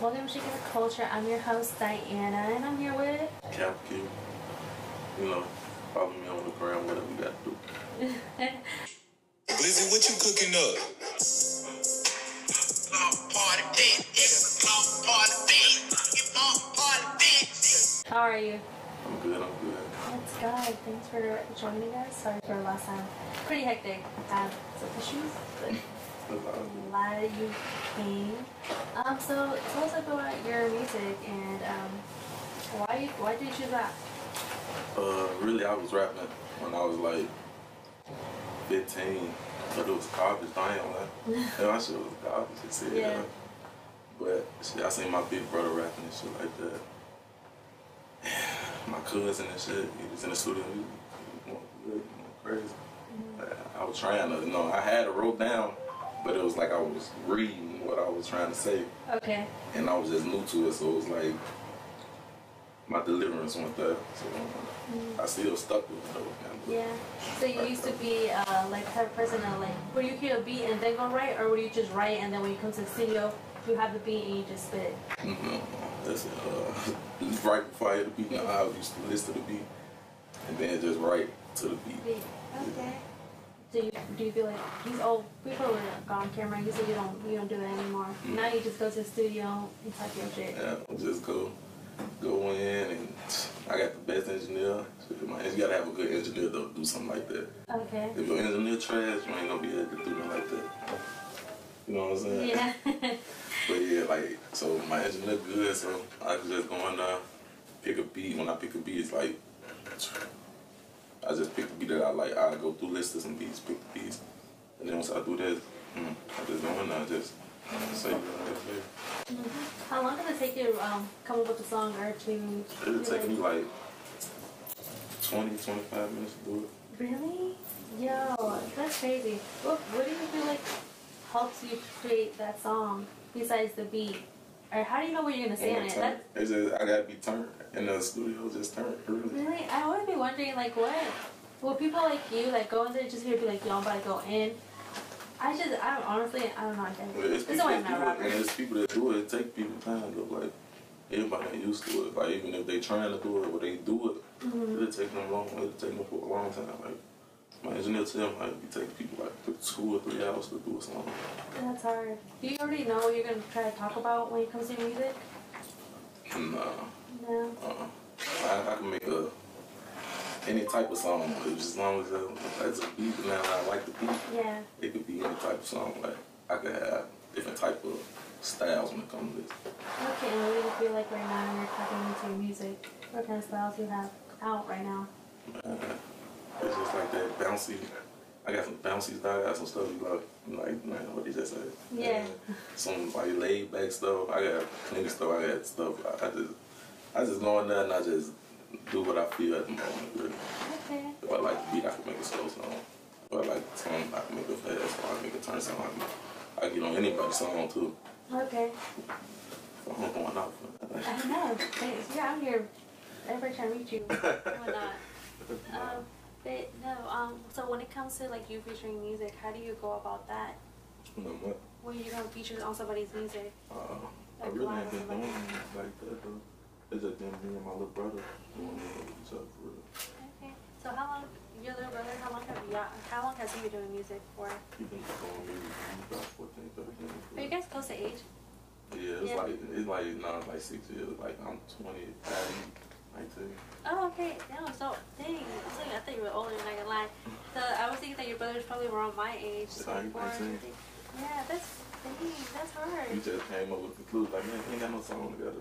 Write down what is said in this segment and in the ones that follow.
Welcome to Shaking the Culture. I'm your host, Diana, and I'm here with. Cap Q. You know, follow me on the ground, whatever you got to do. Blizzy, what you cooking up? How are you? I'm good, I'm good. That's good. Thanks for joining us. Sorry for last time. Pretty hectic. Um, Had some issues, but glad you came. Um, so tell us about your music and um, why why did you choose rap? Uh, really, I was rapping when I was like 15, but it was garbage. I ain't like, yeah, my shit was garbage. It Yeah. uh, but shit, I seen my big brother rapping and shit like that. My cousin and shit, he was in the studio, he, he went good, he went crazy. I was trying to, you know, I had it wrote down, but it was like I was reading what I was trying to say. Okay. and I was just new to it, so it was like my deliverance went there. So I still stuck with it though. Yeah. So you used to be uh, like type of person that like, would you hear a beat and then go write, or would you just write and then when you come to the studio, you have the beat and you just spit it? Mm-hmm. That's. Uh, right before I hit the beat, now I used to listen to the beat and then just write to the beat. Beat. Okay. Do you do you feel like these old people were on camera? You said you don't you don't do that anymore. Now you just go to the studio and type your shit. Yeah, just go go in and I got the best engineer. You gotta have a good engineer though to do something like that. Okay. If your engineer trash, you ain't gonna be able to do nothing like that. You know what I'm saying? Yeah. But yeah, like, so my engineer good, so I can just go in there, pick a beat. When I pick a beat, it's like, I just pick the beat that I like. I go through lists of some beats, pick the beats. And then once I do that, mm, I just go in and just say, uh, How long does it take you to um, come up with a song or to? it'll take me like 20, 25 minutes to do it. Really? Yo, that's crazy. What What do you feel like helps you create that song besides the beat? Or how do you know what you're gonna say on it? Turn- That, It's just, I gotta be turned in the studio, just turn really. really, I always be wondering like what. Will people like you like go in there just here be like, yo, I'm about to go in? I just, I don't, honestly, I don't know. I guess. It's people why I'm that not do it, rapper. and it's people that do it. It take people time though. Like everybody ain't used to it. Like even if they trying to do it, or they do it, Mm-hmm. it'll take them long. It'll take them for a long time. Like my engineer tell me, like, it take people like two or three hours to do a song. That's hard. Do you already know what you're gonna try to talk about when it comes to music? Nah, No. uh, I, I can make a any type of song, just as long as uh, it's a beat. And now I like the beat. Yeah. It could be any type of song. Like I could have different type of styles when it comes to this. Okay, and what do you feel like right now when you're tapping into your music? What kind of styles do you have out right now? Uh, like that bouncy. I got some bouncy style. I got some stuff you like, like man, what did you just say? Yeah. Some like laid back stuff. I got of stuff. I got stuff. I, I just, I just go in there and I just do what I feel at the moment. Really. Okay. If I like the beat, I can make a slow song. If I like the song, I can make a fast song. I can make a turn song. I can, I can get on anybody's song too. Okay. So I'm going out. I know. Thanks. Yeah, I'm here. Everybody trying to reach you. Whatnot. Um, but no. Um. So when it comes to like you featuring music, how do you go about that? You what? When you're gonna feature on somebody's music? Uh, I really live ain't been doing like- it like that though. It's just them, me and my little brother doing it for real. Okay. So how long? Your little brother? How long have you? How long has he been doing music for? He been going maybe about 14, 13. Are you guys close to age? Yeah, it's Yeah. like it's like it's like six years. Like I'm 20, 19. Oh, okay. No, so dang. I I thought you were older. Not gonna lie. So I was thinking that your brothers probably were around my age. Yeah, 24, 19. Yeah, that's dang. That's hard. We just came up with the conclusion like, man, we ain't got no song together.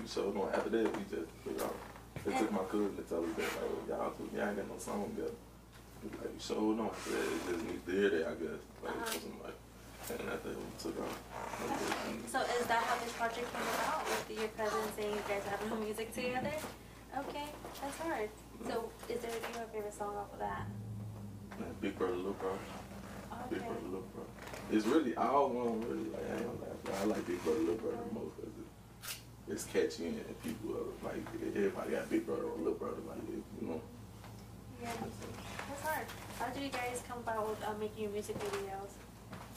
We showed on after that. We just figured out. It took my cousin to tell us that like, oh, y'all, y'all ain't got no song together. Like we showed on. It just needs to hear that, I guess. Like, Uh-huh. something like, and after that, we took off. So is that how this project came about? With your cousin saying you guys have no music together? Okay, that's hard. So is there do you have a favorite song off of that? Big Brother, Little Brother. Okay. Big Brother, Little Brother. It's really, I don't know, really, like, I gonna lie, I like Big Brother, Little Brother the most because it, it's catchy and people are, like, everybody got Big Brother or Little Brother, like, it, you know. Yeah, that's hard. How do you guys come about with uh, making your music videos?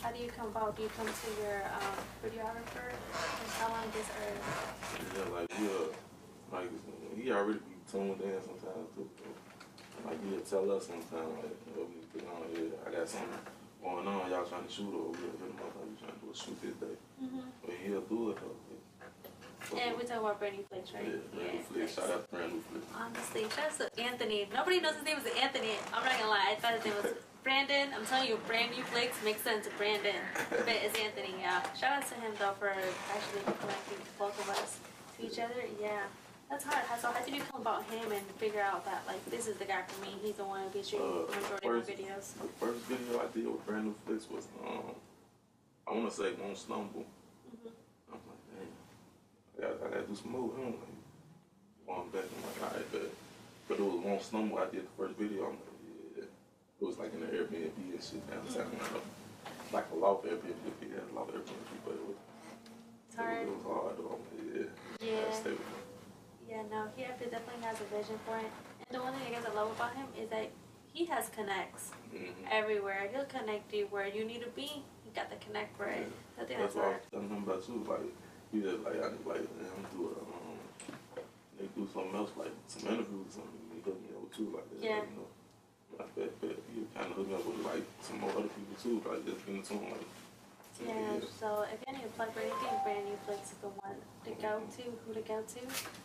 How do you come about? Do you come to your um, videographer? And how long does artist or? Yeah, like yeah, like he already be tuned in sometimes too. Like he'll tell us sometimes like what we put on here. I got something going on. Y'all trying to shoot or we'll hit him up. Like, trying to do a shoot this day. Mm-hmm. But he'll do it though. And we talk about Brand New Flicks, right? Yeah, brand new flick. Shout out to brand flick. Honestly, shout out to Anthony. Nobody knows his name was Anthony. I'm not gonna lie. I thought his name was Brandon. I'm telling you, Brand New Flicks makes sense. Brandon, but it's Anthony. Yeah. Shout out to him though for actually connecting both of us to each other. Yeah. That's hard. So how did you come about him and figure out that like this is the guy for me? He's the one who gets you Uh, majority of my videos. The first video I did with brand new flicks was um I wanna say Won't Stumble. Mhm. I'm like, man, I gotta, I gotta do some more. I'm like, going back, I'm like, alright, but but it was Won't Stumble. I did the first video. I'm like, yeah. It was like in the Airbnb and shit downtown. Mm-hmm. Like a loft Airbnb, yeah, a loft Airbnb, but it was, It's hard. it was hard though. I'm like, yeah, Yeah. I stay with him. Yeah, no, he definitely has a vision for it. And the one thing I guess I love about him is that he has connects Mhm. everywhere. He'll connect you where you need to be. He got the connect for it. I think That's that's what I was telling him about too. Like, he just like, I just like, man, I'm do it. Um, they do something else, like some interviews or something. He hooked me up too, like that. Yeah. You know, like that. But he kind of hooked me up with like some more other people too, like just getting to him, like. Yeah, so if you need a plug for anything, brand new flicks the one to go to, who to go to,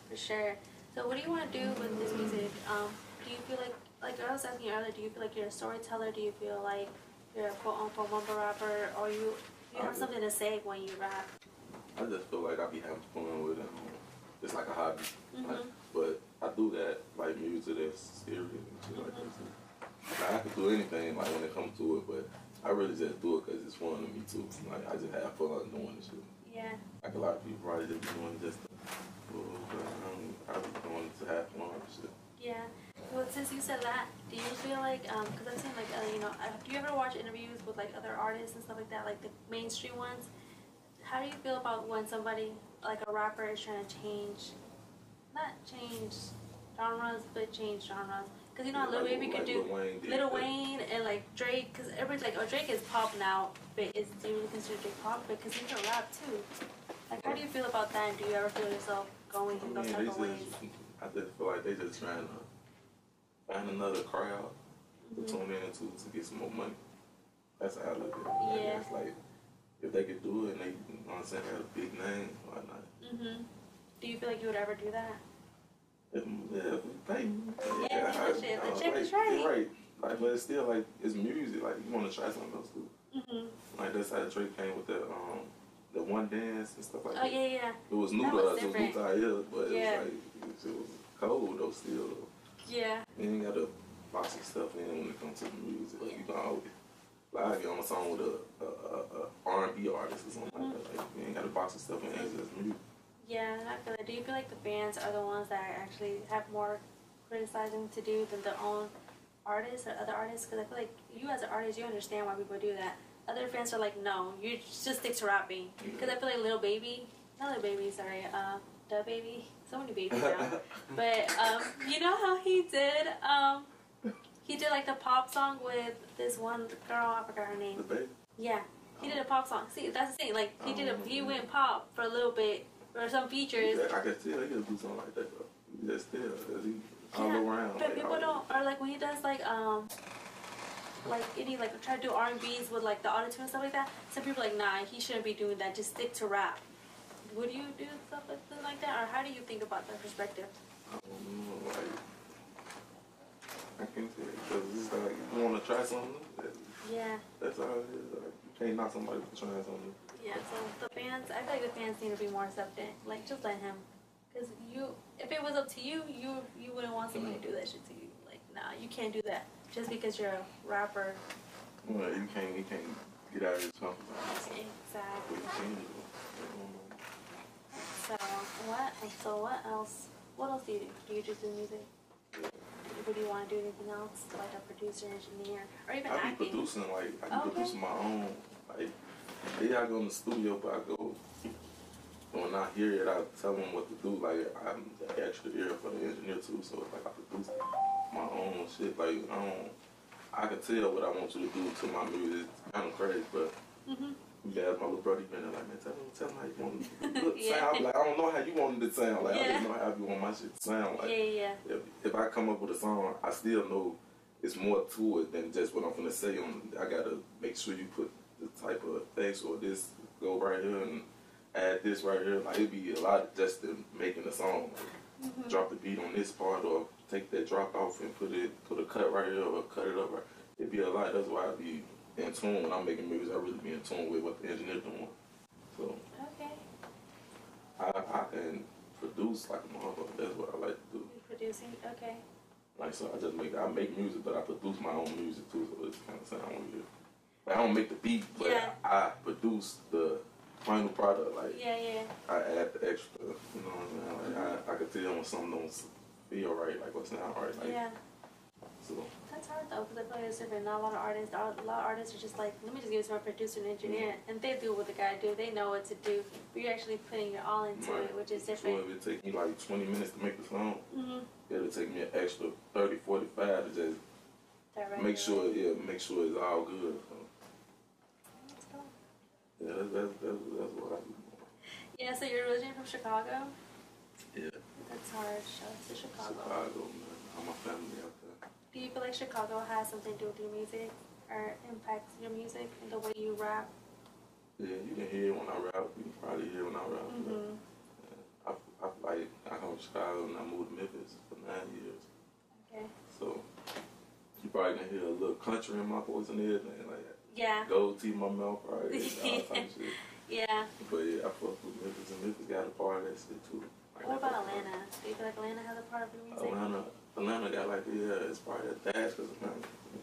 for sure. So what do you want to do with this music? Um, do you feel like, like I was asking you earlier, do you feel like you're a storyteller? Do you feel like you're a quote unquote mumble rapper? Or you, you have something to say when you rap? I just feel like I be having fun with it. Um, it's like a hobby. Like, Mhm. but I do that like music that's serious and shit like Mhm. that. Like, I can do anything like when it comes to it, but I really just do it because it's fun to me too. Like I just have fun doing this shit. Yeah. Like a lot of people probably just doing just to, but um, I be doing to have fun and shit. Yeah. Well, since you said that, do you feel like, um, I've seen like, uh, you know, uh, do you ever watch interviews with like other artists and stuff like that, like the mainstream ones? How do you feel about when somebody, like a rapper, is trying to change, not change genres, but change genres? Because you know, how Lil Baby could do Lil Wayne and like Drake, because everybody's like, oh, Drake is pop now, but is do you really consider Drake pop? Because he can rap too. Like, how do you feel about that? And do you ever feel yourself going I in those type of ways? I just feel like they just trying to find another crowd to Mhm. tune in to to get some more money. That's how I look at it. Yeah. It's like if they could do it and they, you know what I'm saying, have a big name, why not? Mhm. Do you feel like you would ever do that? If, yeah, if they pay. Yeah, I- the the is right. right. Like, but it's still like it's music. Like you want to try something else too. Mhm. Like that's how Drake came with the um the one dance and stuff like Oh that. Oh yeah, yeah, It was new That to was us. It was new different. to ears, but Yeah. it was like it was cold though. Still, though. yeah. you ain't got to box stuff in when it comes to the music. Like Yeah. you can always like get on a song with a, a, a, a R&B artist or something Mm-hmm. like that. Like you ain't got to box stuff in. It's just music. Yeah, and I feel like. Do you feel like the fans are the ones that actually have more criticizing to do than their own artists or other artists? Because I feel like you as an artist, you understand why people do that. Other fans are like, no, you just stick to rapping. Because I feel like Little Baby, not Little Baby, sorry, uh, DaBaby, so many babies now. but um, you know how he did, um, he did like the pop song with this one girl, I forgot her The name. baby. Yeah, he did a pop song. See, that's the thing. Like he did a, he went pop for a little bit or some features. Yeah, I can tell he can do something like that though. Just still, cause he all Yeah, around. But like, people don't, or like when he does like um, like any like try to do R and B's with like the autotune and stuff like that. Some people are like, nah, he shouldn't be doing that. Just stick to rap. Would you do stuff like, something like that, or how do you think about that perspective? I don't know, like I can't tell because it's like you want to try something. Yeah, That's all it is. Like, you can't knock somebody for trying something. new. yeah. So the fans, I feel like the fans need to be more accepting. Like just let him, because you, if it was up to you, you you wouldn't want somebody to do that shit to you. Like, nah, you can't do that just because you're a rapper. Well, you can't, you can't get out of your comfort zone. Exactly. What you can do. So what? So what else? What else do you do? Do you just do music? Or do you want to do anything else, like a producer, engineer, or even I be acting? producing like I be Okay. producing my own. Like yeah, I go in the studio, but I go when I hear it, I tell them what to do. Like I'm the extra ear for the engineer too, so it's like I produce my own shit. Like I don't, I can tell what I want you to do to my music. It's kind of crazy, but Mhm. Yeah, my little brother been there like, man, tell him, tell him how you want it to look, yeah. sound. Like, I don't know how you want it to sound. Like, yeah. I didn't know how you want my shit to sound. Like, yeah, yeah. If, if I come up with a song, I still know it's more to it than just what I'm gonna say. On, I gotta make sure you put the type of effects or this go right here and add this right here. Like it'd be a lot just in making the song. Like, mm-hmm. Drop the beat on this part or take that drop off and put it put a cut right here or cut it up right. It'd be a lot. That's why I'd be in tune when I'm making movies. I really be in tune with what the engineer doing. So okay. I I can produce like a motherfucker. That's what I like to do. Producing, okay. Like so, I just make I make music, but I produce my own music too. So it's kind of sound weird. Like, I don't make the beat, but yeah. I produce the final product. Like yeah, yeah. I add the extra. You know what I mean? Like I, I can tell when something don't feel right, like what's not right. Like, yeah. So. That's hard though, because I feel like it's different. Not a lot of artists. A lot of artists are just like, let me just give it to my producer and engineer, mm-hmm. and they do what they gotta do. They know what to do. But you're actually putting your all into right. it, which is different. So if it take me like 20 minutes to make the song, mm-hmm. it'll take me an extra 30, 45 to just right make sure, yeah, make sure it's all good. So. Yeah, that's, that's, that's, that's what I do. Yeah, so you're originally from Chicago? Yeah. That's hard. Shout out to Chicago. Chicago, man. All my family. Do you feel like Chicago has something to do with your music or impacts your music and the way you rap? Yeah, you can hear it when I rap. You can probably hear it when I rap. Mm-hmm. Yeah, I, I like I come from Chicago and I moved to Memphis for nine years. Okay. So you probably can hear a little country in my voice and everything like that. Yeah. Gold teeth in my mouth, probably. all type of shit. Yeah. But yeah, I fuck with Memphis, and Memphis got a part of that shit too. Like, what about Atlanta? Do you feel like Atlanta has a part of your music? Atlanta, Atlanta got like yeah, it's part of that dash because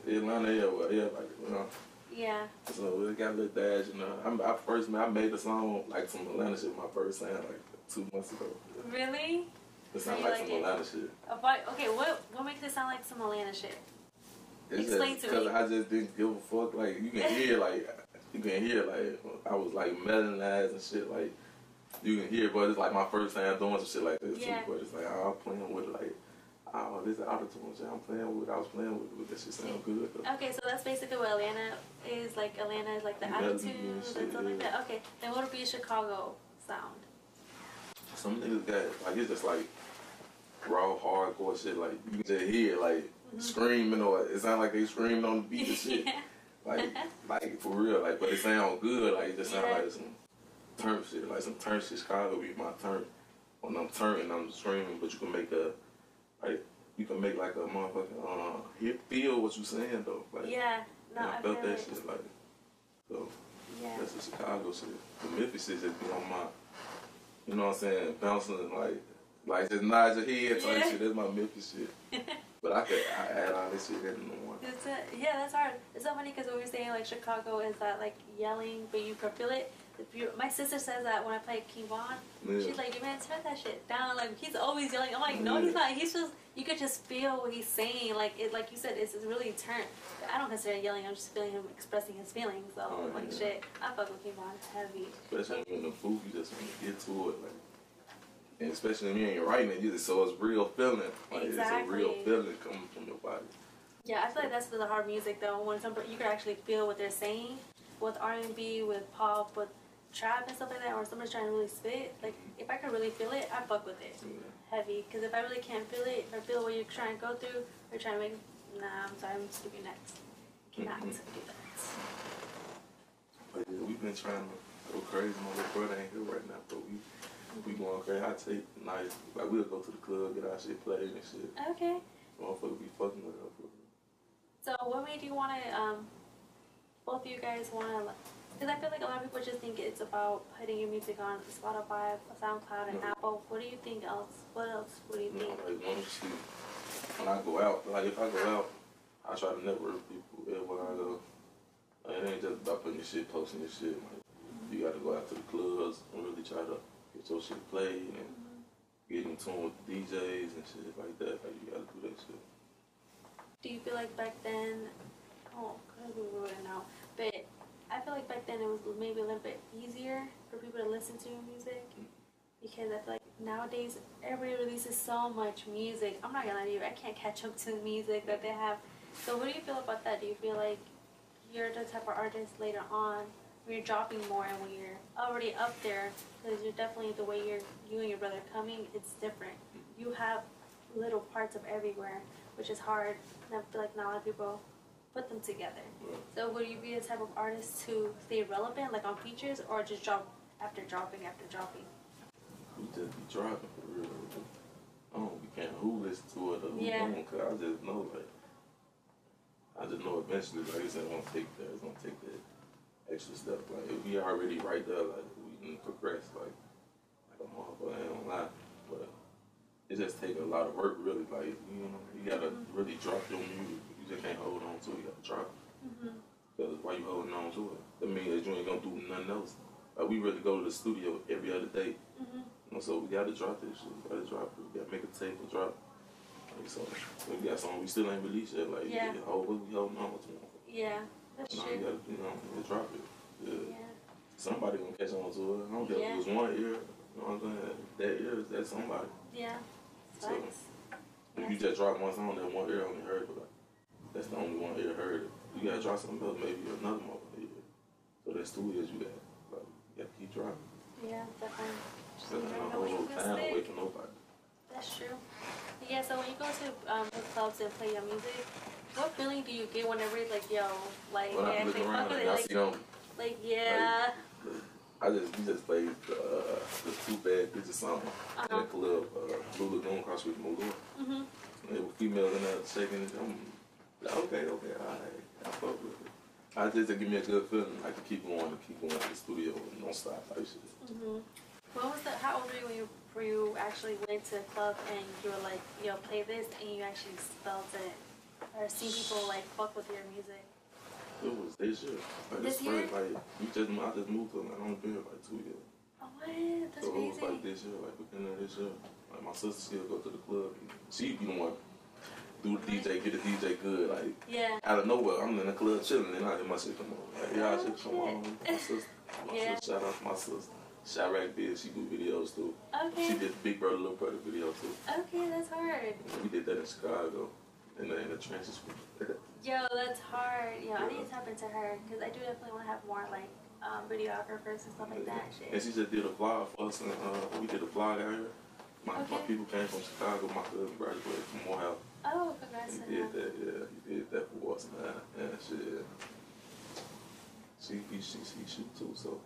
Atlanta, yeah, well, yeah, like you know. Yeah. So it got a little dash, you know. I, I first, I made the song like some Atlanta shit. My first sound like two months ago. Really? It sounds like, like, some it? Atlanta shit. But, okay, what what makes it sound like some Atlanta shit? It's Explain just because I just didn't give a fuck. Like you can hear, like you can hear, like I was like melanized and shit. Like you can hear, but it's like my first time doing some shit like this yeah. too. But it's like I'm playing with it, like. Oh, this is autotune shit I'm playing with. I was playing with, with this shit sound good. Okay, so that's basically what Atlanta is like. Atlanta is like the attitude and, shit, and stuff yeah. like that. Okay, then what would be a Chicago sound? Some niggas got like it's just like raw hardcore shit. Like you can just hear like mm-hmm. screaming or it sound like they screaming on the beat and shit. yeah. Like, like for real, like, but it sound good. Like, it just sound yeah. like some turn shit, like some turn shit. Chicago be my turn. When I'm turning, I'm screaming, but you can make a, like, you can make like a motherfucking, uh, hit, feel what you're saying though. Like, yeah, no, I, I felt that shit, like, so. Yeah. That's the Chicago shit. The Memphis shit just be on my, you know what I'm saying, bouncing like, like just nod your head type yeah. shit. That's my Memphis shit. But I could I add all this shit in one. It's a, yeah, that's hard. It's so funny because what we were saying like Chicago is that like yelling, but you can feel it. My sister says that when I play King Von, yeah. she's like, "You "Man, turn that shit down." Like he's always yelling. I'm like, "No, yeah. he's not. He's just you could just feel what he's saying. Like it, like you said, it's, it's really turned. I don't consider yelling. I'm just feeling him expressing his feelings. So oh, like yeah. shit, I fuck with King Von heavy. Especially when the food, you just want to get to it. Like and especially when you're writing it, you so it's real feeling. Like exactly. it's a real feeling coming from your body. Yeah, I feel like that's the hard music though. When somebody you can actually feel what they're saying with R and B, with pop, with trap and stuff like that, or somebody's trying to really spit. Like if I can really feel it, I fuck with it yeah. heavy. Because if I really can't feel it, if I feel what you're trying to go through, or trying to make, nah, I'm sorry, I'm skipping next. Cannot mm-hmm. do that. But yeah, we've been trying to go crazy. My little brother ain't here right now, but we we going crazy. I take nice, like we'll go to the club, get our shit played and shit. Okay. Motherfucker be fucking with us. So what made you want to, um, both of you guys want to, because I feel like a lot of people just think it's about putting your music on Spotify, SoundCloud, and no. Apple. What do you think else? What else? What do you no, think? Like honestly, when I go out, like if I go out, I try to network people everywhere I go. Like, it ain't just about putting your shit, posting your shit. Like, you got to go out to the clubs and really try to get your shit played and mm-hmm. get in tune with the DJs and shit like that. Like you gotta do that shit. Do you feel like back then? Oh, we wrote it now, but I feel like back then it was maybe a little bit easier for people to listen to music. Because I feel like nowadays everybody releases so much music. I'm not gonna lie to you, I can't catch up to the music that they have. So what do you feel about that? Do you feel like you're the type of artist later on when you're dropping more and when you're already up there, because you're definitely the way you're you and your brother coming, it's different. You have little parts of everywhere, which is hard. And I feel like not a lot of people put them together. Right. So would you be the type of artist to stay relevant, like on features, or just drop after dropping after dropping? We just be driving for real. I don't be caring who listen to it or who Yeah. don't, cause I just know like I just know eventually, like I said, it's gonna take that. It's gonna take that extra step. Like if we already right there, like we can progress, like like a motherfucker. I gonna lie, but it just take a lot of work, really. Like you know, you gotta mm-hmm. really drop your music. You just can't hold on to it. You gotta drop. it. Mm-hmm. Cause why you holding on to it? That means that you ain't gonna do nothing else. Like we really go to the studio every other day. Mm-hmm. So we gotta drop this shit. We gotta drop it. We gotta make a tape and drop. Like, so we got something we still ain't released yet. Like, Yeah. yeah. oh, what we holding on to? Yeah, that's No, true. you gotta, you know, you gotta drop it. Yeah. Yeah. Somebody gonna catch on to it. I don't care Yeah. if it was one ear. You know what I'm saying? That ear is that somebody. Yeah. So-. If you just drop one song, that one ear only heard it. But that's the only one ear heard. You gotta drop something else, maybe another motherfucker. So that's two ears you got. Like, you gotta keep dropping. Yeah, definitely. Just That's never know a what whole you're gonna time away from nobody. That's true. Yeah, so when you go to um, the clubs and play your music, what feeling do you get whenever it's like, yo, like, When they I around fuck with it? I Like, them like, yeah. I just we just played uh, the two bad bitches song Uh-huh. in the club, uh, Blue Lagoon across with Malua. Mm-hmm. And there were females in there shaking it. I'm like, okay, okay, all right, I fuck with it. I just to give me a good feeling, I to keep going, to keep going to the studio and don't stop type shit. Mm-hmm. What was the, how old were you when you, where you actually went to a club and you were like, yo, play this, and you actually felt it? Or seen people like fuck with your music? It was this year. Like This this spring, year? like we just I just moved to like I only been here like two years. Oh, what? That's so it was like this year, like beginning of this year. Like my sister still go to the club. She be the one do the DJ, get the DJ good, like Yeah. out of nowhere, I'm in the club chilling and I hear my shit come on. Like, yeah, I Oh, come. My sister, my Yeah. sister, shout out to my sister. Chirac did, she do videos too. Okay. She Okay. did Big Brother, Little Brother video too. Okay, that's hard. We did that in Chicago, in the, in the trenches. Yo, that's hard. Yo, I need to tap into her because I do definitely want to have more like um, videographers and stuff like that. And Shit. she just did a vlog for us, and uh, we did a vlog out here. My, my people came from Chicago. My cousin graduated from Morehouse. Oh, congrats he did that, yeah, he did that for us, man. And shit. She, she, she, she shoot too, so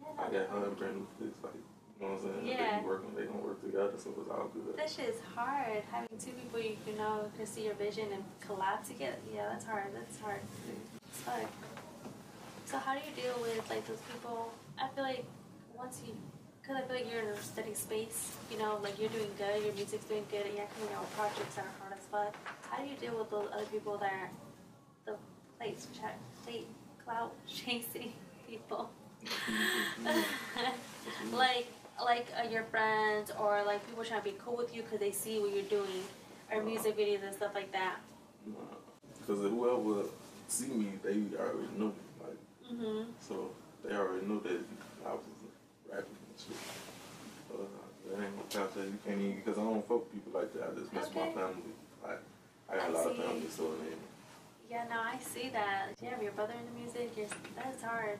Yeah, I got her and brand new like, you know what I'm saying? Yeah. They working, they gonna work together, so it's all good. That shit is hard. Having two people you can know can see your vision and collab together. Yeah, that's hard. That's hard. Mm-hmm. It's hard. So how do you deal with like those people? I feel like once you, cause I feel like you're in a steady space. You know, like you're doing good, your music's doing good, and you're coming out with projects that are fuck. How do you deal with those other people that are the place check, plate clout chasing people? like like uh, your friends or like people trying to be cool with you because they see what you're doing or music videos and stuff like that. Because whoever see me, they already know me, like, Mhm. so they already know that I was rapping and shit. Uh, that ain't no that you can't even, because I don't fuck with people like that. I just miss my family. Like, I got a lot of family, so they, Yeah, no, I see that. Yeah, your brother in the music, you're, that's hard.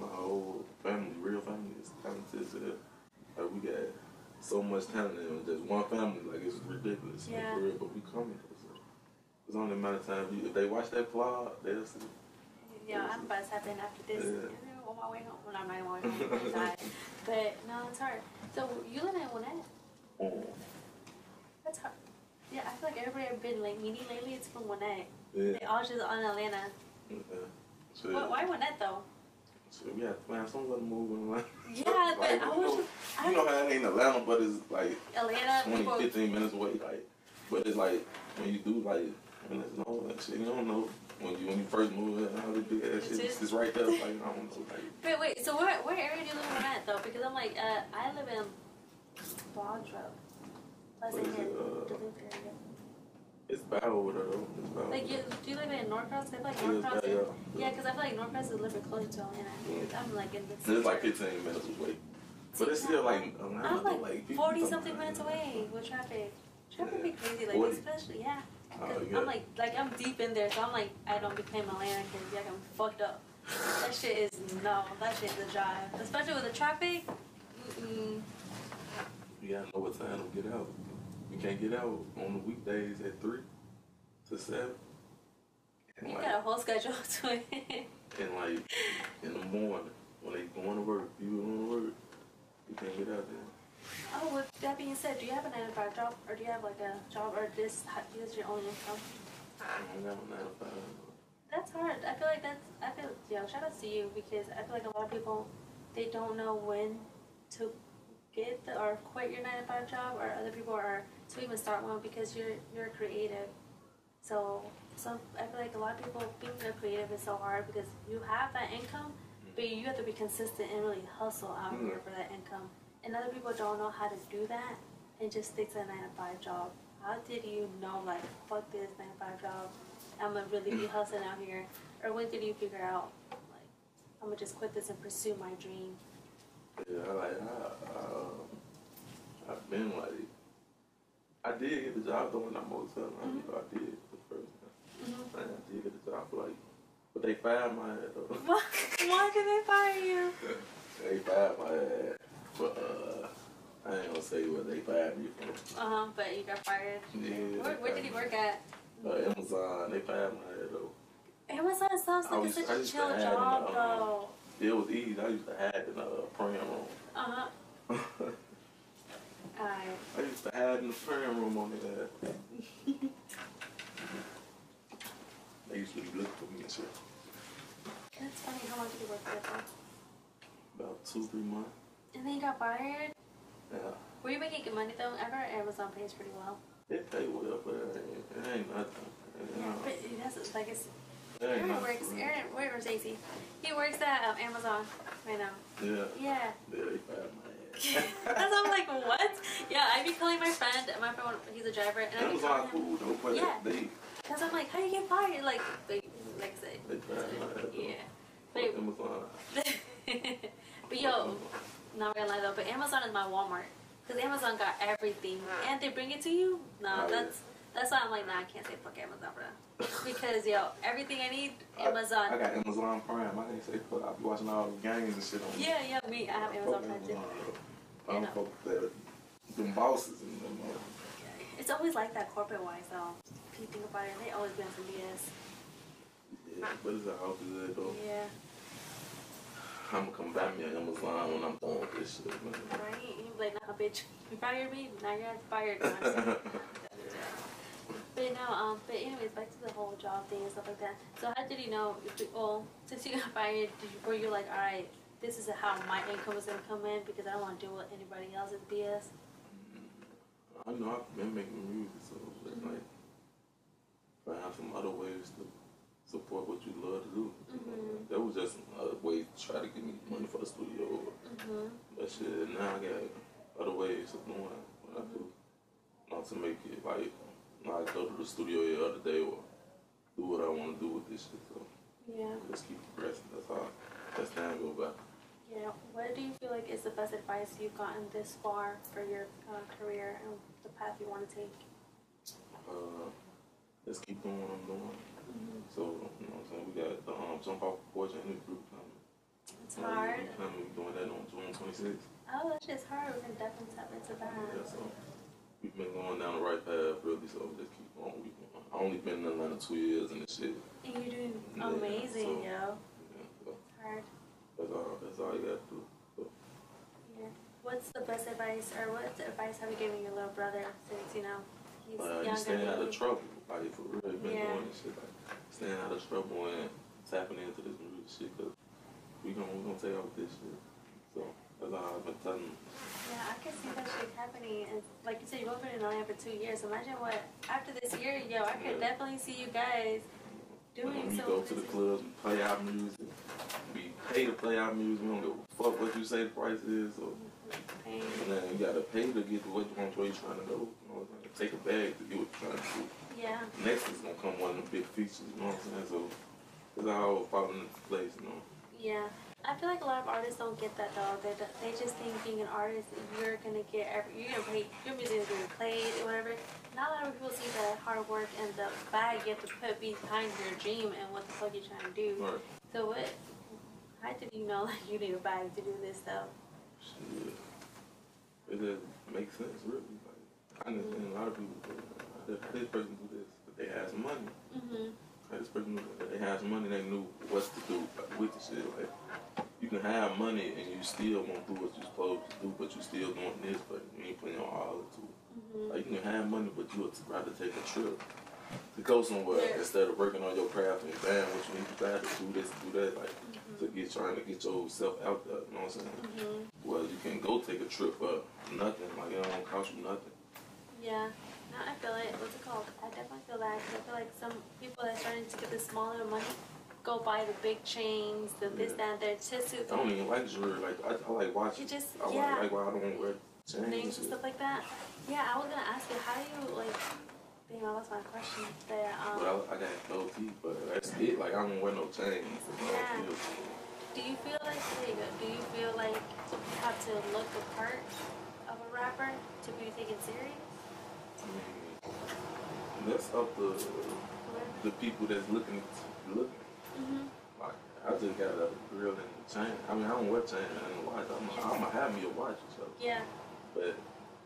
my whole family, real family is talented that. Like, we got so much talent in just one family, like, it's ridiculous. like, for real, but we coming. So, it's only a matter of time. If they watch that vlog, they'll see. Yeah, I'm about to tap in after this. Yeah. You on my way home. Well, not my way home. But no, it's hard. So you live in Gwinnett? Oh, That's hard. Yeah, I feel like everybody I've been like meeting lately, it's from Gwinnett. yeah. They all just on Atlanta. yeah. So, Why, why Gwinnett though? so we have to find somewhere to move in Atlanta. Yeah, but Like, I you was know- just, I You know how it ain't Atlanta, but it's like Atlanta 20, people. 15 minutes away. Like, but it's like when you do like when it's no that shit, you don't know when you when you first move in, how they do that shit. It's, it's right there. Like I don't know. Like, Wait, wait. So where where area do you live in at though? Because I'm like, uh, I live in Baldro. That's What in is uh, Duluth area. it's bad over there though. It's bad. Like, you, do you live in Norcross? I feel like Norcross. bad, is, yeah. yeah, because I feel like Norcross is a little bit closer to Atlanta. Yeah. I'm like in the. It's like 15 minutes away. But it's still like Atlanta. I'm like, like 40 something minutes away with traffic. Traffic be crazy, like 40. especially yeah. Oh, yeah. I'm like like I'm deep in there, so I'm like I don't be become Atlanta because yeah, I'm fucked up. that shit is no. That shit is a drive, especially with the traffic. Mm-mm. You gotta know what time to get out. You can't get out on the weekdays at three to seven. And You like, got a whole schedule to it. and like in the morning when they going to work, you going to work, you can't get out there. oh, with that being said, do you have a nine to five job, or do you have like a job, or this is your only income? I don't got a nine to five. That's hard. I feel like that's. I feel yo. Shout out to you because I feel like a lot of people they don't know when to get the or quit your nine to five job, or other people are to even start one because you're you're creative. So some I feel like a lot of people being a creative is so hard because you have that income, but you have to be consistent and really hustle out Mhm. here for that income. And other people don't know how to do that and just stick to a nine to five job. How did you know like fuck this nine to five job? I'm gonna really be hustling out here. Or when did you figure out like I'm gonna just quit this and pursue my dream? Yeah, like I, I, I've been like I did get the job though when time. I, know, I did the first time. Mm-hmm. I did get the job like but they fired my ass though. Why, why did they fire you? they fired my ass. But uh I ain't gonna say what they fired me for. Uh huh. But you got fired. Yeah, Where, where did you fired work at? Uh, Amazon, they fired my ass though. Amazon sounds like was- it's such a chill job um, though. It was easy. I used to hide in the praying room. Uh huh. Alright. I used to hide in the praying room on that. they used to be looking for me and shit. That's funny. How long did you work there for? About two, three months. And then you got fired. Yeah. Were you making good money though? I heard Amazon pays pretty well. It pay well, but it ain't, it ain't nothing. It Yeah, but it has like it's. Aaron works. Aaron, where's AC? He works at um, Amazon right now. Yeah. Yeah. Yeah, fired ass. I'm like what? Yeah, I'd be calling my friend. And my friend, he's a driver, and I'd be calling him. Cool, no yeah. Because I'm like, how you get fired? Like, they, like I said, they fired my ass. though. yeah. But, Amazon. but yo, not gonna lie though, but Amazon is my Walmart. Cause Amazon got everything, and they bring it to you. Oh, yeah. that's that's why I'm like, nah, I can't say fuck Amazon, bro. Because yo, everything I need, Amazon. I, I got Amazon Prime. I can't say fuck. I be watching all the games and shit on yeah, yeah, me, I have Amazon Prime too. I don't fuck with that. Them bosses and them. Uh, It's always like that corporate wise though. If you think about it, they always been some BS. yeah, but it's all good though. Yeah, I'm gonna come back me on Amazon when I'm done with this shit, man. right? You be like, nah, bitch, you fired me, now you're fired. But no, um, but anyways, back to the whole job thing and stuff like that. So how did you know? If you, well, since you got fired, did you, were you like, all right, this is how my income is gonna come in because I don't want to deal with anybody else's BS. I know I've been making music, so it's like find some other ways to support what you love to do. Mhm. That was just another way to try to get me money for the studio. Mhm. But shit, now I got other ways of doing what I do. Not to make it like not go to the studio the other day or do what I want to do with this shit. So Yeah. just keep progressing. That's all. That's how time go by. Yeah. What do you feel like is the best advice you've gotten this far for your uh, career and the path you want to take? Uh, just keep doing what I'm doing. Mhm. So you know what I'm saying. We got the um, jump off the porch and the group coming. It's hard. And we doing that on June 26th. Oh, that shit's hard. We can definitely tap into that. Yeah, so we've been going down the right path really. So just keep going. We, I only been in Atlanta two years and this shit. And you're doing Yeah, amazing, so- yo. Yeah, so It's hard. that's all. That's all you got to do. So, Yeah. What's the best advice, or what advice have you given your little brother since you know he's uh, you younger staying than out of trouble. Like for real, been Yeah. doing this shit. Like staying out of trouble and tapping into this music shit. Cause we gonna we gonna take off this shit. So that's uh, all I've been telling them. Yeah, I can see that shit happening. And like you said, you've been in Atlanta for two years. Imagine what after this year, yo, I could Yeah. definitely see you guys doing we go to the clubs, we play our music. We pay to play our music. We don't give a fuck what you say the price is. Pain. and then you gotta pay to get to what you want, where you trying to go. You know what I'm saying? Take a bag to get what you're trying to do. Yeah. Next is gonna come one of the big features. You know what I'm saying? So it's all falling into place. You know. Yeah. I feel like a lot of artists don't get that though. They, they just think being an artist, you're gonna get every, you're gonna pay, your music is gonna be played or whatever. Not a lot of people see the hard work and the bag you have to put behind your dream and what the fuck you're trying to do. Right. So what How did you know like you need a bag to do this though? Shit. It just makes sense, really. Like, I understand a lot of people do it. How this person do this? But they have some money. Mhm. This person? They have some money. They knew what to do with the shit. Like, you can have money and you still won't do what you're supposed to do, but you still doing this, but you ain't putting your all into it. Mhm. Like, you can have money, but you would rather take a trip to go somewhere Yeah. instead of working on your craft and bam, what you need to try to do this, do that, like to get trying to get yourself out there. You know what I'm saying? Mhm. Well, you can go take a trip for nothing. Like it don't cost you nothing. Yeah. No, I feel it. What's it called? I definitely feel that. 'cause I feel like some people that are starting to get the smaller money go buy the big chains, the this, Yeah. that, and there, just I don't even like jewelry. Like I, I like watches. You just- I yeah. like, why I don't wear chains. and names and stuff like that. Yeah, I was gonna ask you, how do you like? Damn, I lost my question there. Um, But I, I got no teeth, but that's it. Like I don't wear no chains. Yeah. do you feel like there do you feel like you have to look the part of a rapper to be taken serious? I mean, that's up to the people that's looking looking. Mhm. Like I just got a grill and a chain. I mean I don't wear chain and a watch. I'm I'm gonna have me a watch or something. Yeah. But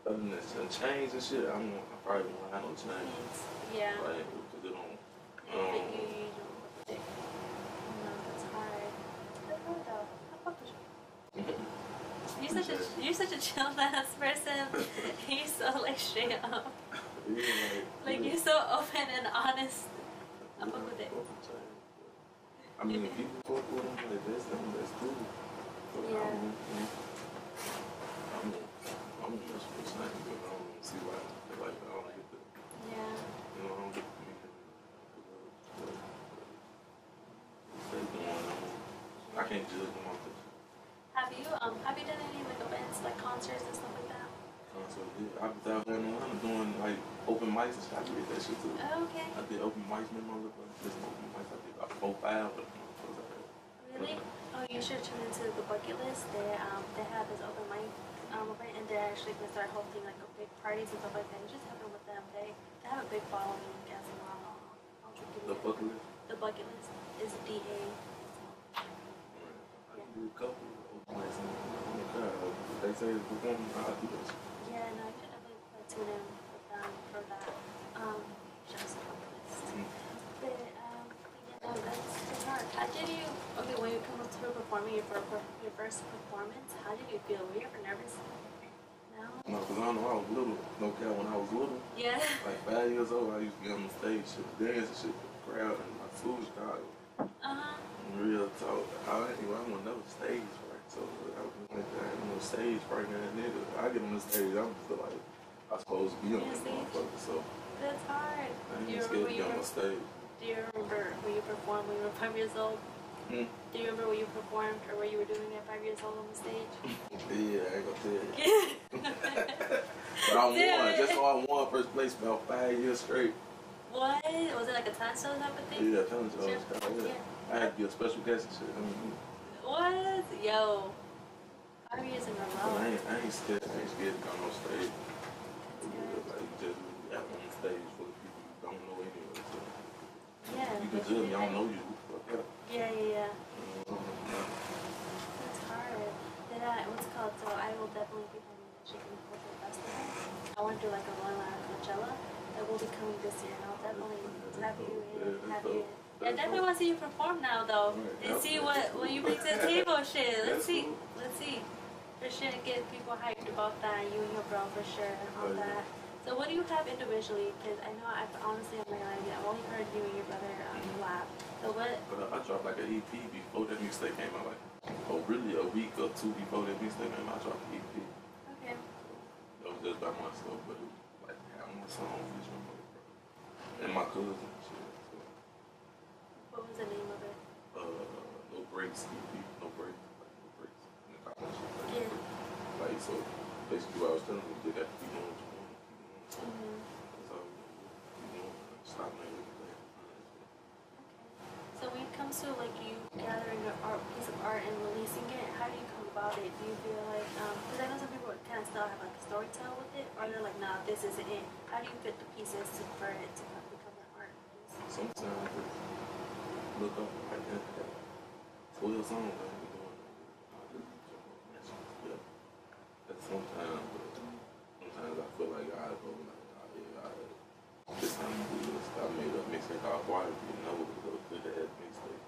other than that, and chains and shit, I'm I probably won't have no chains. Yeah. Like because it don't. Um, you don't think. No, that's hard. That's hard though. I fuck with you. You're such a you're such a chill ass person. you're so like straight up. yeah, like, Like you're so open and honest. I fuck with it. I mean, if people fuck with them, like this, them, that's cool. But Yeah. I don't, I'm, I'm with chains, but I don't see why. Like I don't get the, Yeah. you know, I don't get the meaning. They doing, um, I can't judge them off the Have you um have you done any like events like concerts and stuff like that? concert. Yeah, I was out there in Atlanta doing like open mics and shit. I did that shit too. Oh, okay. I did open mics, remember I looked like this open mics. I did about four, five of them. Really? Oh, you should tune into the bucket list. They um they have this open mic um event and they're actually gonna start hosting like a big parties and stuff like that. You just happen with them. They they have a big following in Guatemala. I'll The bucket list. The bucket list is D A. I can do a couple of open mics in in the crowd. If they say it's performing, I'll do that shit. Yeah, no, I uh, tune in with them for that. Um, just list. But um, that's, hard. How did you? Okay, when you come up to performing your first your first performance, how did you feel? Were you ever nervous? No. No, because I know I was little. No cap, when I was little, Yeah. like five years old, I used to get on the stage, shit, dance and shit, with the crowd, and my food was tired. Uh huh. Real talk. I ain't I want no stage right. So like, I ain't no stage right now, nigga. I get on the stage, I'm feel like I'm supposed to be on this stage. motherfucker. So That's hard. I Do ain't you scared remember to get on the stage. Do you remember when you performed when you were five years old? Hmm. Do you remember when you performed or what you were doing at five years old on the stage? Yeah, I ain't gonna tell you. But I Damn won. Just so I won first place about five years straight. what? Was it like a talent show type of thing? Yeah, telling you, Sure. Yeah. I had to be a special guest and shit. I mean, What? Yo. Five years in a but row. I ain't, I ain't scared. I ain't scared to come on stage. Like just out on the stage full of people you don't know anyway. So Yeah. you can judge me. I don't know you. Yeah. Yeah, yeah, yeah. Mm-hmm. That's hard. Then I, what's it called? So I will definitely be having the Chicken Culture Festival. I want to do like a one at Coachella. That will be coming this year, and I'll definitely have you in, have you in. Yeah, I definitely want to see you perform now, though, and see what what you bring to the table. Shit, let's see, let's see. For sure, get people hyped about that. You and your bro, for sure, on that. So, what do you have individually? Because I know, I've honestly, gonna lie, I've only heard you and your brother um, rap. So, what? But uh, I dropped like an EP before that mixtape came out. Like, oh, really a week or two before that mixtape came out, I dropped an EP. Okay. It was just by myself, but it was like having my song featuring my brother and my cousin and shit. So, What was the name of it? uh, no breaks, EP, no breaks, like no breaks. And the kind of shit, like, Yeah. like so, basically what I was telling them, you got to keep doing what you want, doing what you want. Mhm. That's all you know, stop making it like, So when it comes to like you gathering an art piece of art and releasing it, how do you come about it? Do you feel like because I know some people kind of still have like a story to tell with it, or they're like, nah, this isn't it. How do you fit the pieces to for it to become an art piece? sometimes just look up like that, that 12 like, sometimes, but sometimes I feel like I go like, yeah, I, this time. I made a mixtape called Water, you know, it was a good ass mixtape.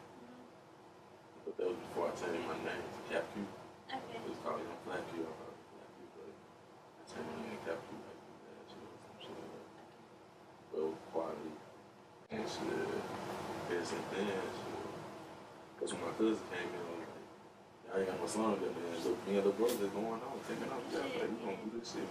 But that was before I changed my name to Cap Q. Okay. It was called Young Black Q. I thought it was Black Q, but I changed my name to Cap Q like that shit or some shit like that. But it was quality and shit. There's some things, shit. Because when my cousin came in, I I ain't got my son there, man. So me and the brother going on, taking off together. Like, we gonna do this shit.